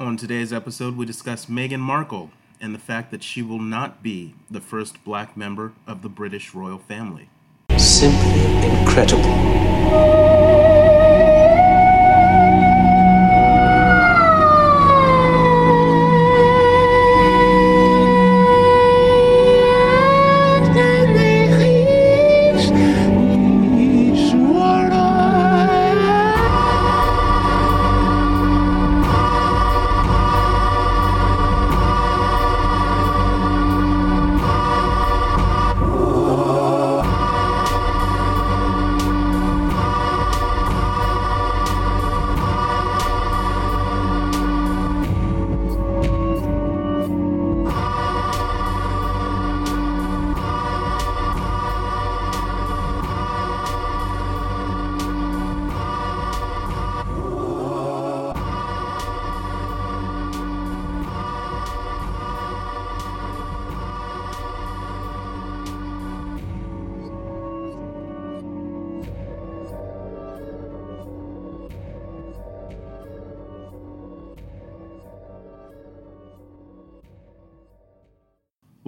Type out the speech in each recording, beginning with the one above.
On today's episode, we discuss Meghan Markle and the fact that she will not be the first black member of the British royal family. Simply incredible.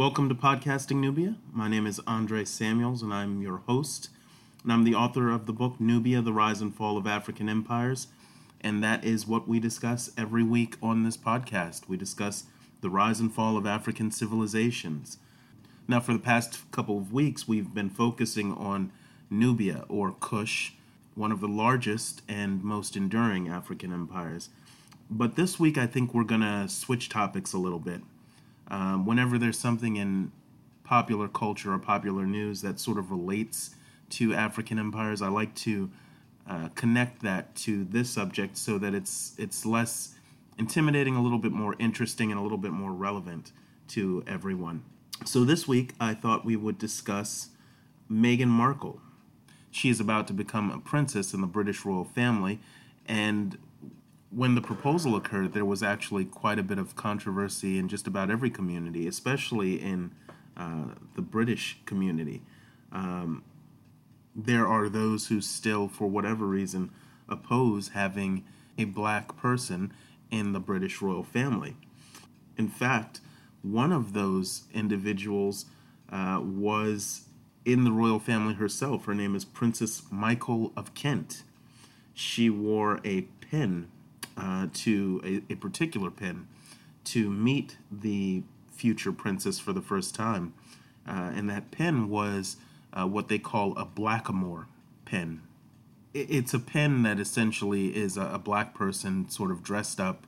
Welcome to Podcasting Nubia. My name is Andre Samuels, and I'm your host. And I'm the author of the book Nubia The Rise and Fall of African Empires. And that is what we discuss every week on this podcast. We discuss the rise and fall of African civilizations. Now, for the past couple of weeks, we've been focusing on Nubia or Kush, one of the largest and most enduring African empires. But this week, I think we're going to switch topics a little bit um, whenever there's something in popular culture or popular news that sort of relates to African empires, I like to uh, connect that to this subject so that it's it's less intimidating, a little bit more interesting, and a little bit more relevant to everyone. So this week, I thought we would discuss Meghan Markle. She is about to become a princess in the British royal family, and when the proposal occurred, there was actually quite a bit of controversy in just about every community, especially in uh, the British community. Um, there are those who still, for whatever reason, oppose having a black person in the British royal family. In fact, one of those individuals uh, was in the royal family herself. Her name is Princess Michael of Kent. She wore a pin uh, to a, a, particular pin to meet the future princess for the first time. Uh, and that pin was uh, what they call a blackamoor pin. It's a pin that essentially is a, a black person sort of dressed up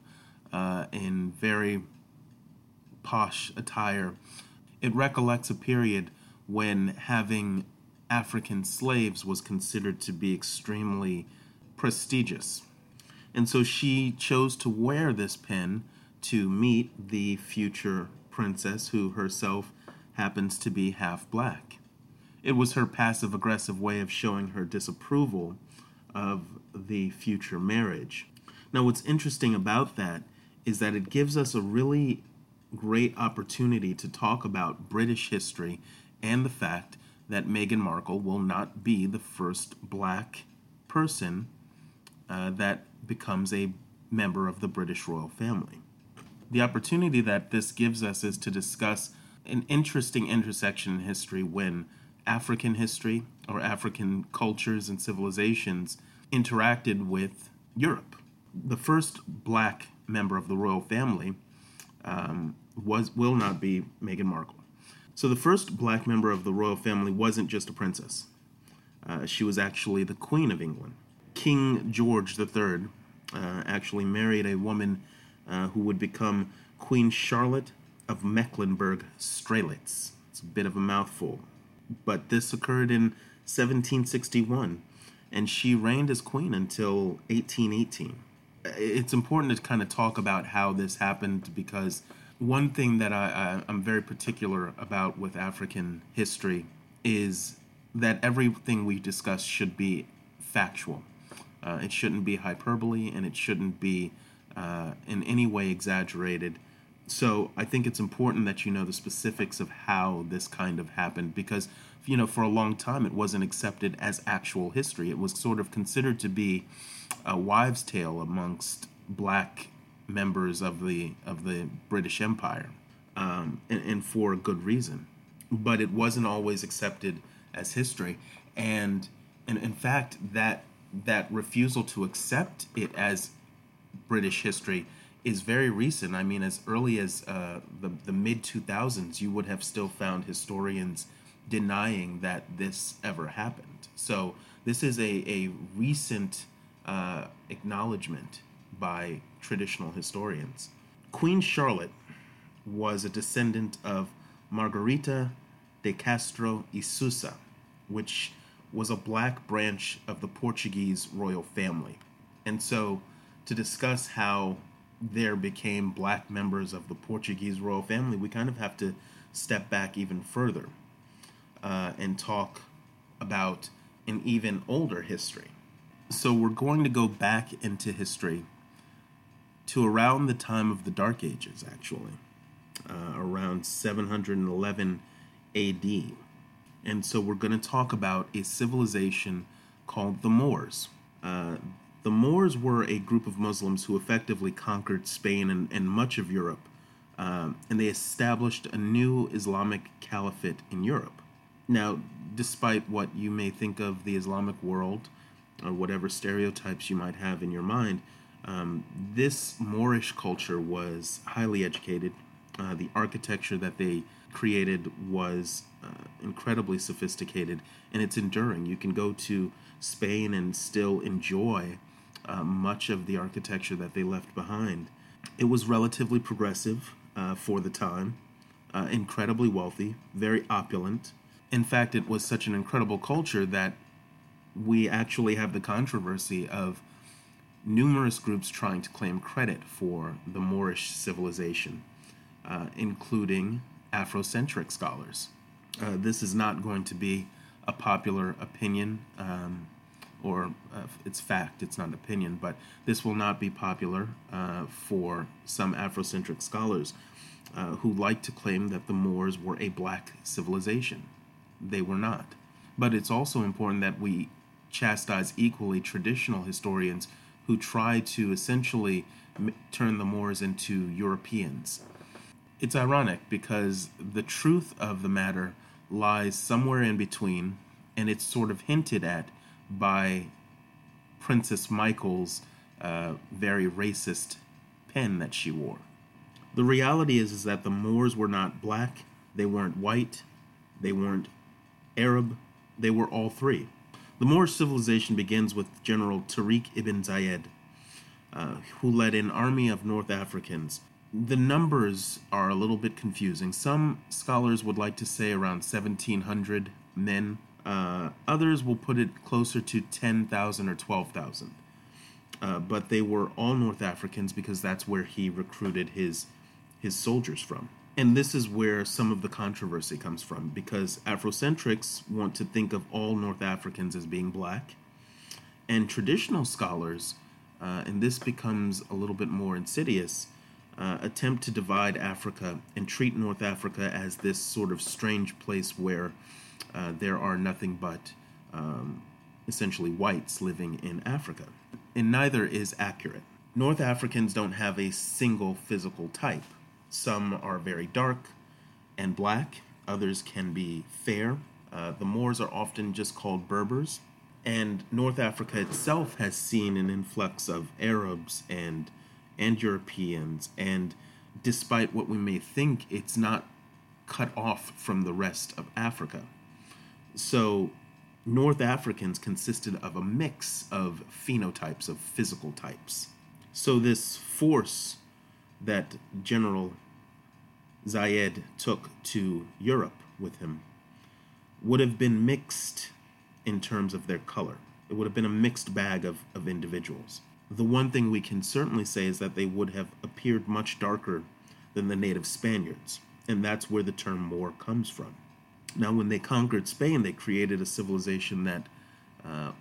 uh, in very posh attire. It recollects a period when having African slaves was considered to be extremely prestigious. And so she chose to wear this pin to meet the future princess, who herself happens to be half black. It was her passive aggressive way of showing her disapproval of the future marriage. Now, what's interesting about that is that it gives us a really great opportunity to talk about British history and the fact that Meghan Markle will not be the first black person uh, that becomes a member of the British royal family. The opportunity that this gives us is to discuss an interesting intersection in history when African history or African cultures and civilizations interacted with Europe. The first black member of the royal family um, was will not be Meghan Markle. So the first black member of the royal family wasn't just a princess. Uh, she was actually the Queen of England. King George III uh, actually married a woman uh, who would become Queen Charlotte of Mecklenburg Strelitz. It's a bit of a mouthful. But this occurred in 1761, and she reigned as queen until 1818. It's important to kind of talk about how this happened because one thing that I, I, I'm very particular about with African history is that everything we discuss should be factual. Uh, it shouldn't be hyperbole and it shouldn't be uh, in any way exaggerated. So I think it's important that you know the specifics of how this kind of happened because, you know, for a long time it wasn't accepted as actual history. It was sort of considered to be a wives' tale amongst black members of the of the British Empire, um, and, and for a good reason. But it wasn't always accepted as history, and and in fact that that refusal to accept it as British history is very recent. I mean, as early as uh, the the mid two thousands, you would have still found historians denying that this ever happened. So this is a a recent uh, acknowledgement by traditional historians. Queen Charlotte was a descendant of Margarita de Castro y Sousa, which was a black branch of the Portuguese royal family. And so, to discuss how there became black members of the Portuguese royal family, we kind of have to step back even further uh, and talk about an even older history. So, we're going to go back into history to around the time of the Dark Ages, actually, uh, around 711 AD. And so we're going to talk about a civilization called the Moors. Uh, the Moors were a group of Muslims who effectively conquered Spain and, and much of Europe, um, and they established a new Islamic caliphate in Europe. Now, despite what you may think of the Islamic world, or whatever stereotypes you might have in your mind, um, this Moorish culture was highly educated. Uh, the architecture that they created was uh, incredibly sophisticated and it's enduring. You can go to Spain and still enjoy uh, much of the architecture that they left behind. It was relatively progressive uh, for the time, uh, incredibly wealthy, very opulent. In fact, it was such an incredible culture that we actually have the controversy of numerous groups trying to claim credit for the Moorish civilization, uh, including Afrocentric scholars. Uh, this is not going to be a popular opinion, um, or uh, it's fact, it's not an opinion, but this will not be popular uh, for some Afrocentric scholars uh, who like to claim that the Moors were a black civilization. They were not. But it's also important that we chastise equally traditional historians who try to essentially m- turn the Moors into Europeans it's ironic because the truth of the matter lies somewhere in between, and it's sort of hinted at by Princess Michael's uh, very racist pen that she wore. The reality is, is that the Moors were not black, they weren't white, they weren't Arab, they were all three. The Moorish civilization begins with General Tariq ibn Zayed, uh, who led an army of North Africans the numbers are a little bit confusing. Some scholars would like to say around 1,700 men. Uh, others will put it closer to 10,000 or 12,000. Uh, but they were all North Africans because that's where he recruited his his soldiers from. And this is where some of the controversy comes from because Afrocentrics want to think of all North Africans as being black, and traditional scholars, uh, and this becomes a little bit more insidious, uh, attempt to divide Africa and treat North Africa as this sort of strange place where uh, there are nothing but um, essentially whites living in Africa. And neither is accurate. North Africans don't have a single physical type. Some are very dark and black, others can be fair. Uh, the Moors are often just called Berbers. And North Africa itself has seen an influx of Arabs and and Europeans, and despite what we may think, it's not cut off from the rest of Africa. So, North Africans consisted of a mix of phenotypes, of physical types. So, this force that General Zayed took to Europe with him would have been mixed in terms of their color. It would have been a mixed bag of, of individuals the one thing we can certainly say is that they would have appeared much darker than the native Spaniards, and that's where the term Moor comes from. Now, when they conquered Spain, they created a civilization that uh,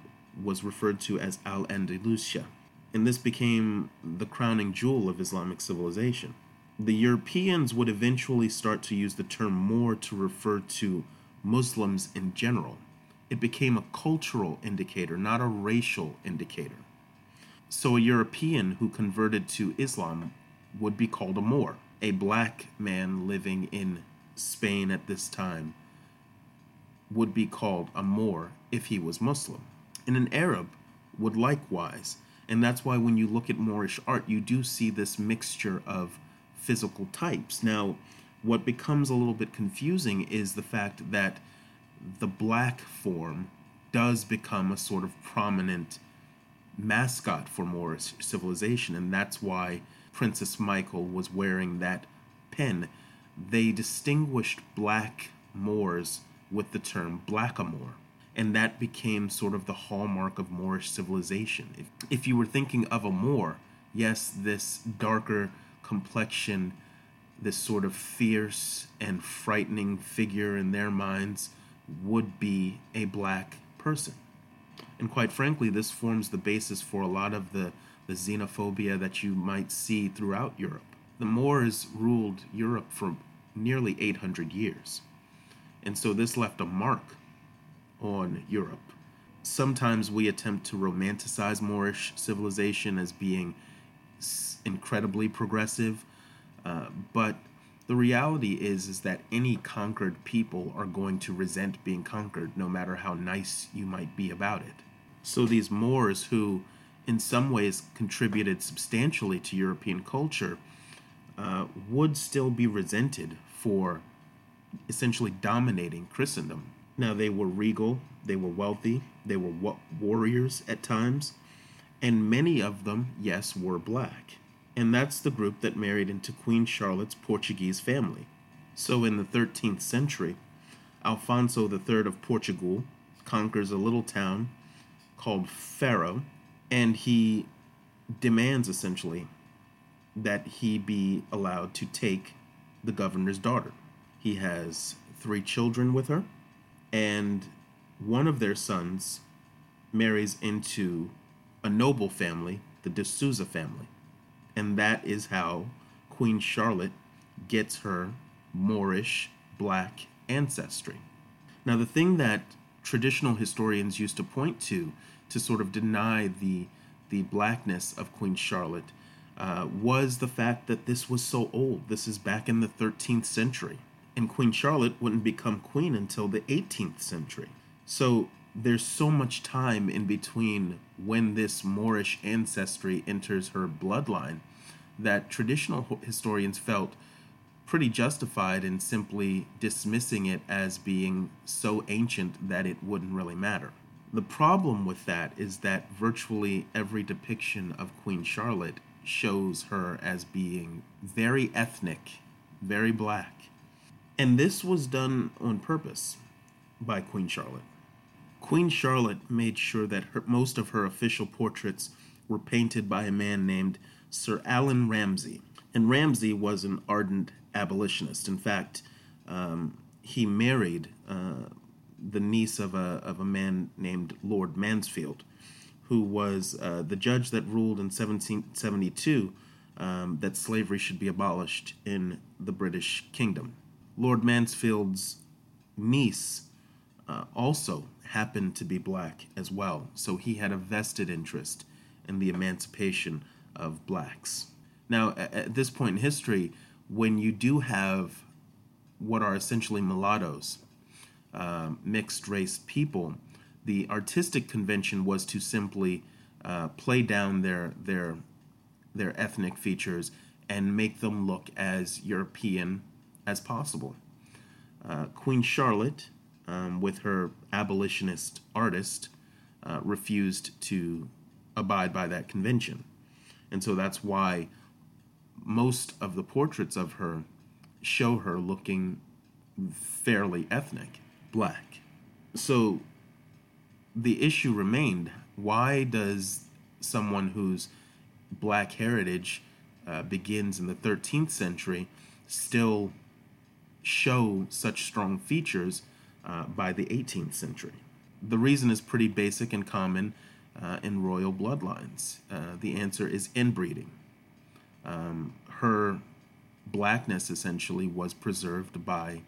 was referred to as Al Andalusia, and this became the crowning jewel of Islamic civilization. The Europeans would eventually start to use the term Moor to refer to Muslims in general. It became a cultural indicator, not a racial indicator. So a European who converted to Islam would be called a Moor. A black man living in Spain at this time would be called a Moor if he was Muslim. And an Arab would likewise. And that's why when you look at Moorish art, you do see this mixture of physical types. Now, what becomes a little bit confusing is the fact that the black form does become a sort of prominent mascot for Moorish civilization, and that's why Princess Michael was wearing that pin. They distinguished black Moors with the term blackamoor, and that became sort of the hallmark of Moorish civilization. If, if you were thinking of a Moor, yes, this darker complexion, this sort of fierce and frightening figure in their minds would be a black person. And quite frankly, this forms the basis for a lot of the, the xenophobia that you might see throughout Europe. The Moors ruled Europe for nearly 800 years. And so this left a mark on Europe. Sometimes we attempt to romanticize Moorish civilization as being incredibly progressive, uh, but the reality is is that any conquered people are going to resent being conquered, no matter how nice you might be about it. So these Moors, who in some ways contributed substantially to European culture, uh, would still be resented for essentially dominating Christendom. Now, they were regal, they were wealthy, they were wa- warriors at times, and many of them, yes, were black. And that's the group that married into Queen Charlotte's Portuguese family. So, in the 13th century, Alfonso III of Portugal conquers a little town called Faro, and he demands essentially that he be allowed to take the governor's daughter. He has three children with her, and one of their sons marries into a noble family, the de Sousa family. And that is how Queen Charlotte gets her Moorish black ancestry. Now, the thing that traditional historians used to point to to sort of deny the, the blackness of Queen Charlotte uh, was the fact that this was so old. This is back in the 13th century and Queen Charlotte wouldn't become queen until the 18th century. So there's so much time in between when this Moorish ancestry enters her bloodline that traditional historians felt pretty justified in simply dismissing it as being so ancient that it wouldn't really matter. The problem with that is that virtually every depiction of Queen Charlotte shows her as being very ethnic, very black, and this was done on purpose by Queen Charlotte. Queen Charlotte made sure that her, most of her official portraits were painted by a man named Sir Allan Ramsay. And Ramsay was an ardent abolitionist. In fact, um, he married uh, the niece of a, of a man named Lord Mansfield, who was uh, the judge that ruled in 1772 um, that slavery should be abolished in the British kingdom. Lord Mansfield's niece uh, also happened to be black as well, so he had a vested interest in the emancipation of blacks. Now, at this point in history, when you do have what are essentially mulattoes, um, mixed race people, the artistic convention was to simply uh, play down their their their ethnic features and make them look as European as possible. Uh, Queen Charlotte, um, with her abolitionist artist, uh, refused to abide by that convention. And so that's why most of the portraits of her show her looking fairly ethnic, black. So the issue remained why does someone whose black heritage uh, begins in the 13th century still show such strong features uh, by the 18th century. The reason is pretty basic and common uh, in royal bloodlines. Uh, the answer is inbreeding. Um, her blackness essentially was preserved by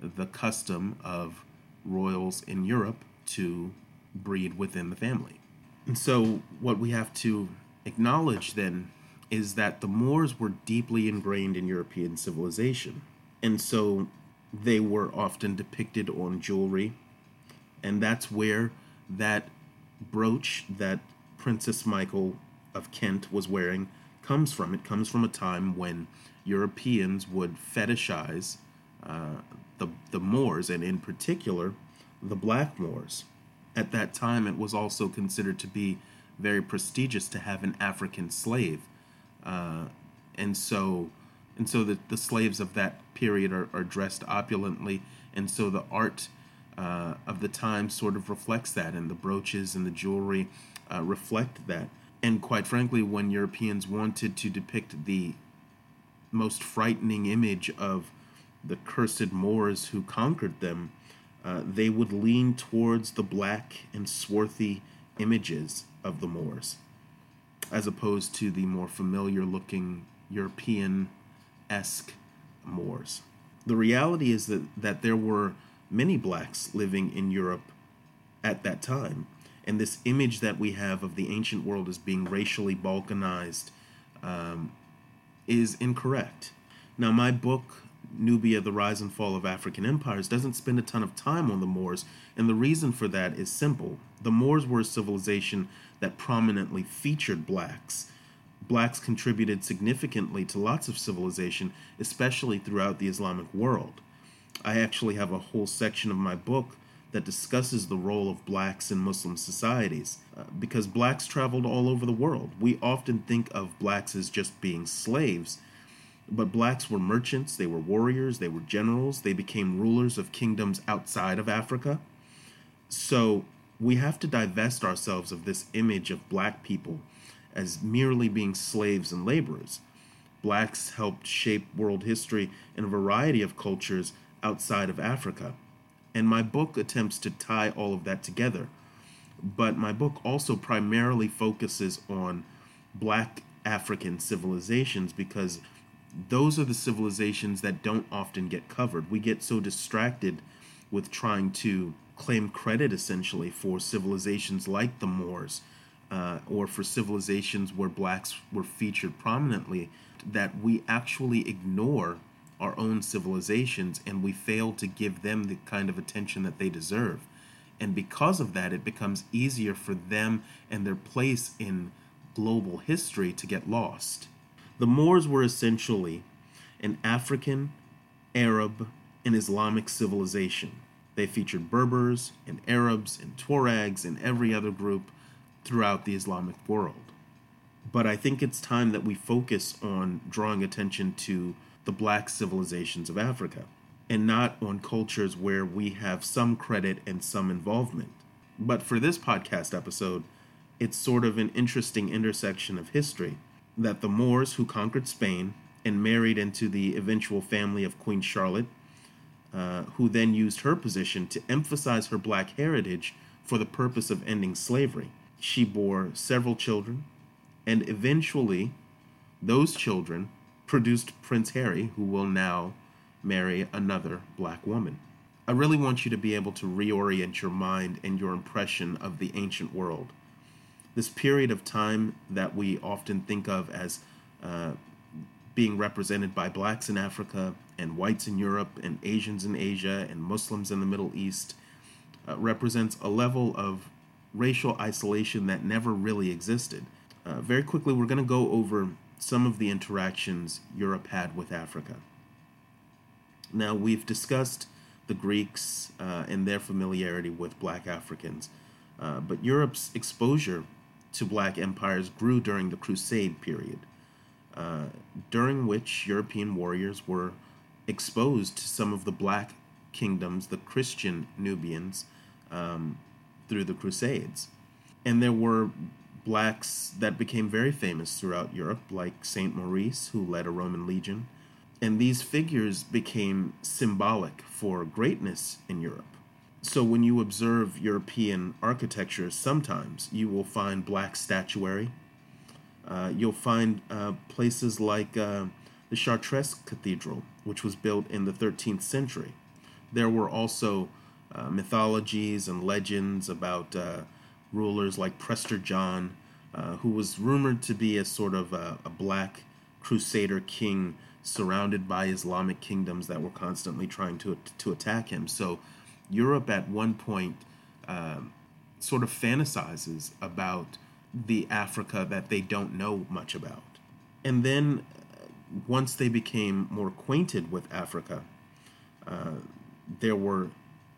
the custom of royals in Europe to breed within the family. And so, what we have to acknowledge then is that the Moors were deeply ingrained in European civilization. And so they were often depicted on jewelry. And that's where that brooch that Princess Michael of Kent was wearing comes from. It comes from a time when Europeans would fetishize uh, the, the Moors, and in particular, the Black Moors. At that time, it was also considered to be very prestigious to have an African slave. Uh, and so and so the, the slaves of that period are, are dressed opulently and so the art uh, of the time sort of reflects that and the brooches and the jewelry uh, reflect that and quite frankly when europeans wanted to depict the most frightening image of the cursed moors who conquered them uh, they would lean towards the black and swarthy images of the moors as opposed to the more familiar looking european esque Moors. The reality is that, that there were many blacks living in Europe at that time. And this image that we have of the ancient world as being racially balkanized um, is incorrect. Now, my book, Nubia The Rise and Fall of African Empires, doesn't spend a ton of time on the Moors, and the reason for that is simple. The Moors were a civilization that prominently featured blacks blacks contributed significantly to lots of civilization, especially throughout the Islamic world. I actually have a whole section of my book that discusses the role of blacks in Muslim societies uh, because blacks traveled all over the world. We often think of blacks as just being slaves, but blacks were merchants, they were warriors, they were generals, they became rulers of kingdoms outside of Africa. So we have to divest ourselves of this image of black people as merely being slaves and laborers. Blacks helped shape world history in a variety of cultures outside of Africa. And my book attempts to tie all of that together. But my book also primarily focuses on black African civilizations because those are the civilizations that don't often get covered. We get so distracted with trying to claim credit essentially for civilizations like the Moors uh, or for civilizations where blacks were featured prominently, that we actually ignore our own civilizations and we fail to give them the kind of attention that they deserve. And because of that, it becomes easier for them and their place in global history to get lost. The Moors were essentially an African, Arab, and Islamic civilization. They featured Berbers and Arabs and Tuaregs and every other group throughout the Islamic world. But I think it's time that we focus on drawing attention to the black civilizations of Africa and not on cultures where we have some credit and some involvement. But for this podcast episode, it's sort of an interesting intersection of history that the Moors who conquered Spain and married into the eventual family of Queen Charlotte, uh, who then used her position to emphasize her black heritage for the purpose of ending slavery she bore several children, and eventually, those children produced Prince Harry, who will now marry another black woman. I really want you to be able to reorient your mind and your impression of the ancient world. This period of time that we often think of as uh, being represented by blacks in Africa and whites in Europe and Asians in Asia and Muslims in the Middle East uh, represents a level of racial isolation that never really existed. Uh, very quickly, we're going to go over some of the interactions Europe had with Africa. Now, we've discussed the Greeks uh, and their familiarity with black Africans, uh, but Europe's exposure to black empires grew during the Crusade period, uh, during which European warriors were exposed to some of the black kingdoms, the Christian Nubians, um, through the Crusades. And there were blacks that became very famous throughout Europe, like Saint Maurice, who led a Roman legion. And these figures became symbolic for greatness in Europe. So when you observe European architecture, sometimes you will find black statuary. Uh, you'll find uh, places like uh, the Chartres Cathedral, which was built in the 13th century. There were also uh, mythologies and legends about uh, rulers like Prester John, uh, who was rumored to be a sort of a, a black crusader king surrounded by Islamic kingdoms that were constantly trying to to attack him. So Europe at one point uh, sort of fantasizes about the Africa that they don't know much about. And then uh, once they became more acquainted with Africa, uh, there were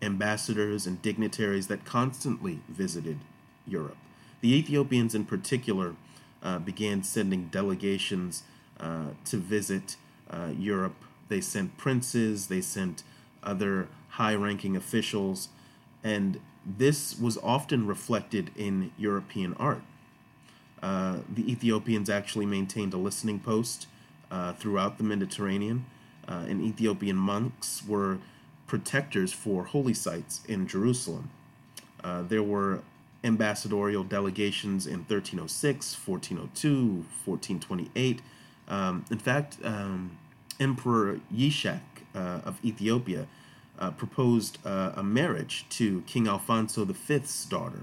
ambassadors and dignitaries that constantly visited Europe. The Ethiopians, in particular, uh, began sending delegations uh, to visit uh, Europe. They sent princes, they sent other high ranking officials, and this was often reflected in European art. Uh, the Ethiopians actually maintained a listening post uh, throughout the Mediterranean, uh, and Ethiopian monks were protectors for holy sites in Jerusalem. There were ambassadorial delegations in 1306, 1402, 1428. Um, in fact, um, Emperor Yishak uh, of Ethiopia uh, proposed uh, a marriage to King Alfonso V's daughter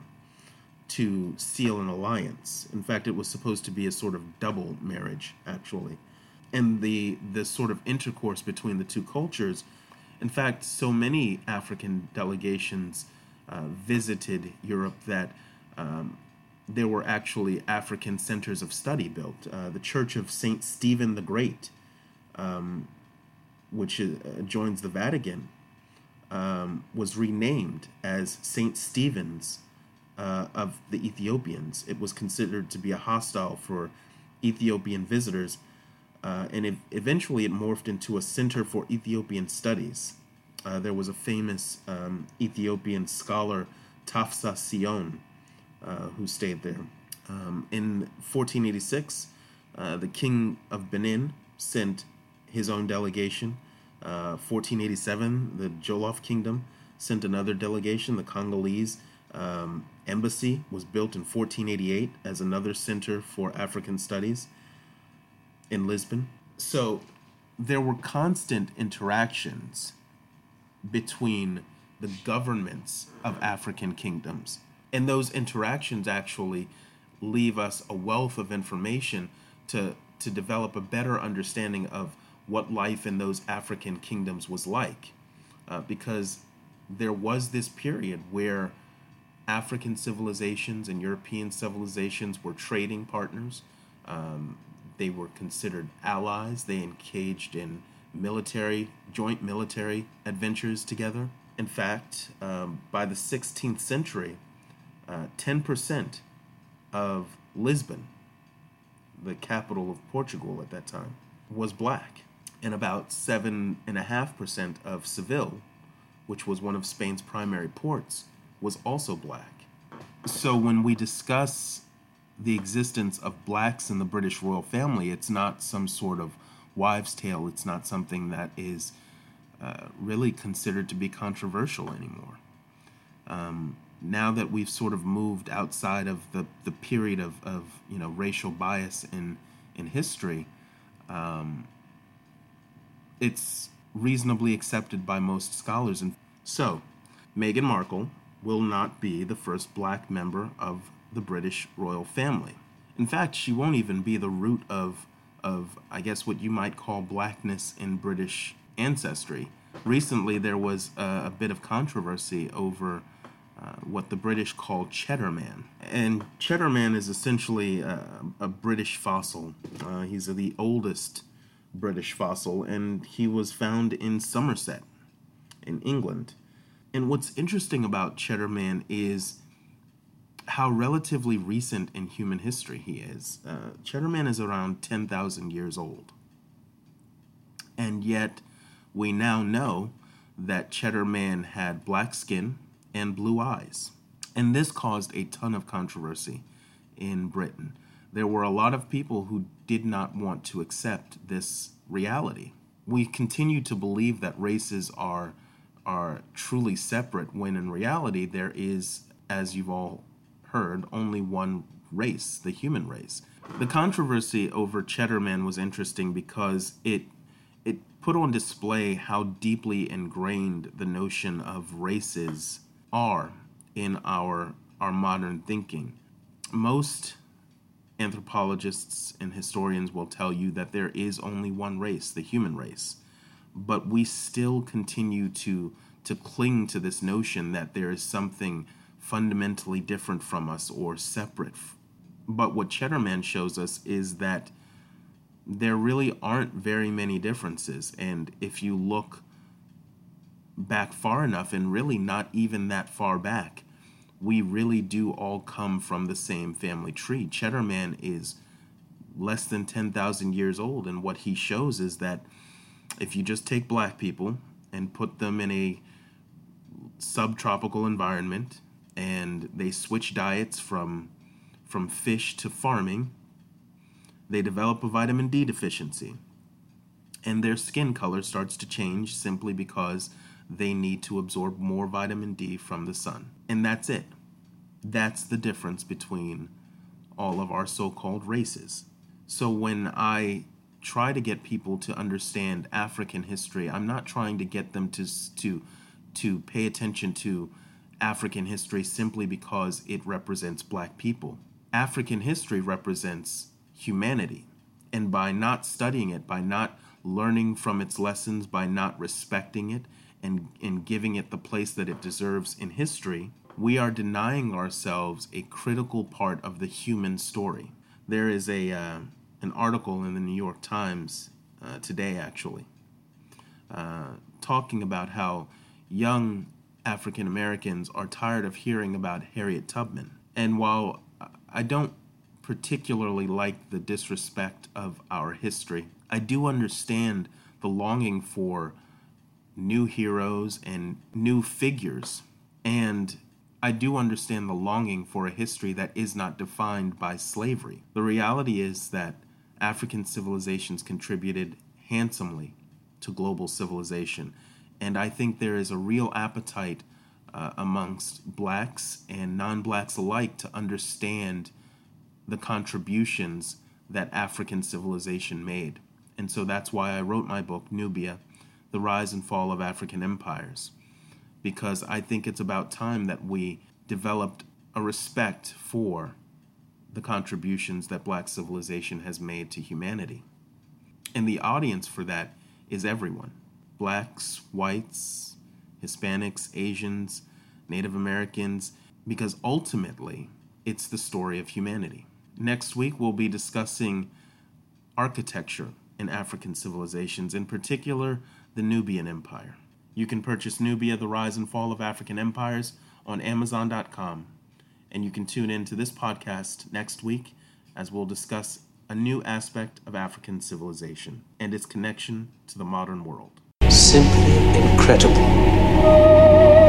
to seal an alliance. In fact, it was supposed to be a sort of double marriage, actually. And the the sort of intercourse between the two cultures, in fact, so many African delegations visited Europe that um, there were actually African centers of study built. Uh, the Church of Saint Stephen the Great, um, which uh, joins the Vatican, um, was renamed as Saint Stephen's uh, of the Ethiopians. It was considered to be a hostile for Ethiopian visitors, uh, and it, eventually it morphed into a center for Ethiopian studies. Uh, there was a famous um, Ethiopian scholar, Tafsa Sion, uh, who stayed there. Um, in 1486, uh, the king of Benin sent his own delegation. 1487, uh, the Jolof kingdom sent another delegation, the Congolese. Um, embassy was built in 1488 as another center for African studies in Lisbon. So there were constant interactions between the governments of African kingdoms. And those interactions actually leave us a wealth of information to, to develop a better understanding of what life in those African kingdoms was like. Uh, because there was this period where African civilizations and European civilizations were trading partners. Um, they were considered allies. They engaged in military, joint military adventures together. In fact, um, by the 16th century, uh, 10% of Lisbon, the capital of Portugal at that time, was black. And about 7.5% of Seville, which was one of Spain's primary ports, was also black. So when we discuss the existence of blacks in the British royal family, it's not some sort of wives' tale. It's not something that is uh, really considered to be controversial anymore. Um, now that we've sort of moved outside of the, the period of, of you know racial bias in in history, um, it's reasonably accepted by most scholars. And so, Meghan Markle will not be the first black member of the British royal family. In fact, she won't even be the root of of I guess what you might call blackness in British ancestry. Recently, there was a, a bit of controversy over uh, what the British call Cheddar Man. And Cheddar Man is essentially a, a British fossil. Uh, he's the oldest British fossil, and he was found in Somerset, in England. And what's interesting about Cheddar Man is how relatively recent in human history he is. Uh, Cheddar Man is around 10,000 years old. And yet, we now know that Cheddar Man had black skin and blue eyes. And this caused a ton of controversy in Britain. There were a lot of people who did not want to accept this reality. We continue to believe that races are are truly separate when in reality there is as you've all heard only one race, the human race. The controversy over Cheddar Man was interesting because it it put on display how deeply ingrained the notion of races are in our our modern thinking. Most Anthropologists and historians will tell you that there is only one race, the human race. But we still continue to to cling to this notion that there is something fundamentally different from us or separate. But what Cheddarman shows us is that there really aren't very many differences. And if you look back far enough, and really not even that far back, we really do all come from the same family tree. Cheddarman is less than 10,000 years old, and what he shows is that if you just take black people and put them in a subtropical environment and they switch diets from from fish to farming, they develop a vitamin D deficiency. And their skin color starts to change simply because they need to absorb more vitamin D from the sun. And that's it. That's the difference between all of our so called races. So when I try to get people to understand African history, I'm not trying to get them to, to, to pay attention to African history simply because it represents black people. African history represents humanity. And by not studying it, by not learning from its lessons, by not respecting it, and, and giving it the place that it deserves in history, we are denying ourselves a critical part of the human story. There is a uh, an article in the New York Times uh, today, actually, uh, talking about how young African Americans are tired of hearing about Harriet Tubman. And while I don't particularly like the disrespect of our history, I do understand the longing for new heroes and new figures. And I do understand the longing for a history that is not defined by slavery. The reality is that African civilizations contributed handsomely to global civilization. And I think there is a real appetite uh, amongst blacks and non blacks alike to understand the contributions that African civilization made. And so that's why I wrote my book, Nubia The Rise and Fall of African Empires because I think it's about time that we developed a respect for the contributions that black civilization has made to humanity. And the audience for that is everyone blacks, whites, Hispanics, Asians, Native Americans, because ultimately it's the story of humanity. Next week, we'll be discussing architecture in African civilizations, in particular the Nubian Empire. You can purchase Nubia, The Rise and Fall of African Empires on Amazon.com. And you can tune in to this podcast next week as we'll discuss a new aspect of African civilization and its connection to the modern world. Simply incredible.